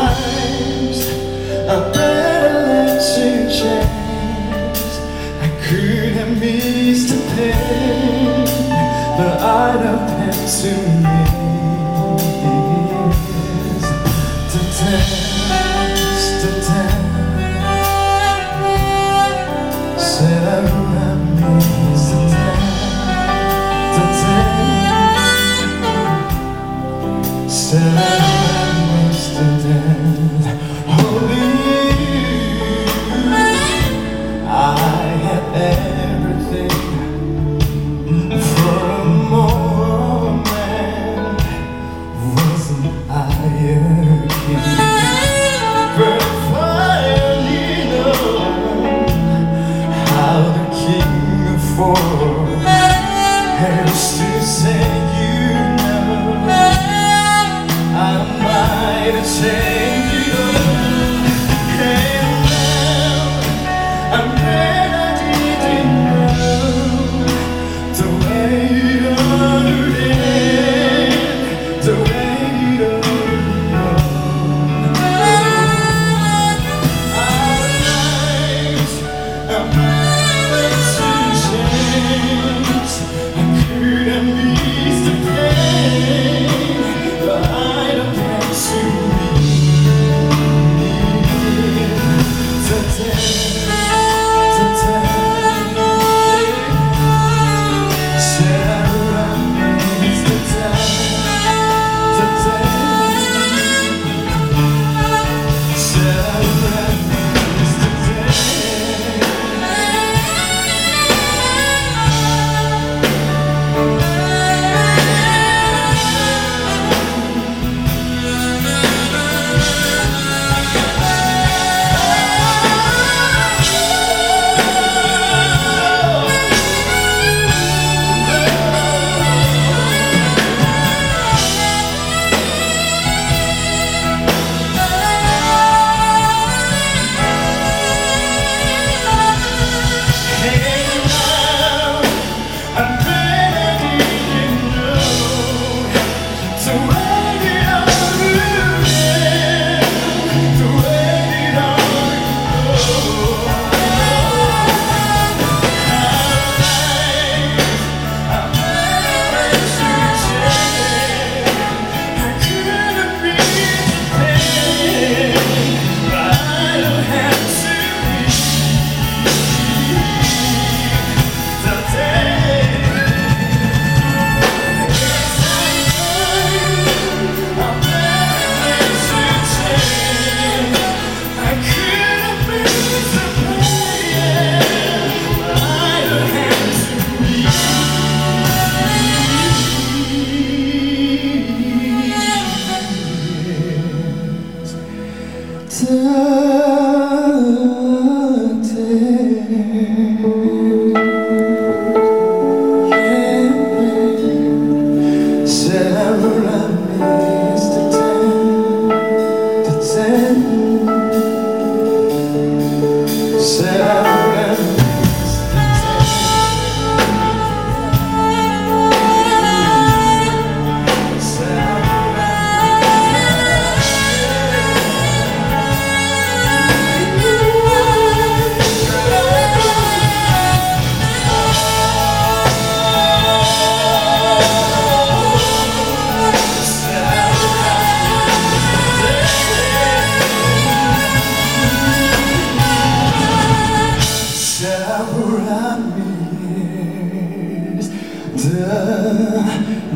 lives are better left to chance. I could have missed the pain, but I'd have had to miss. say.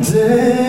day.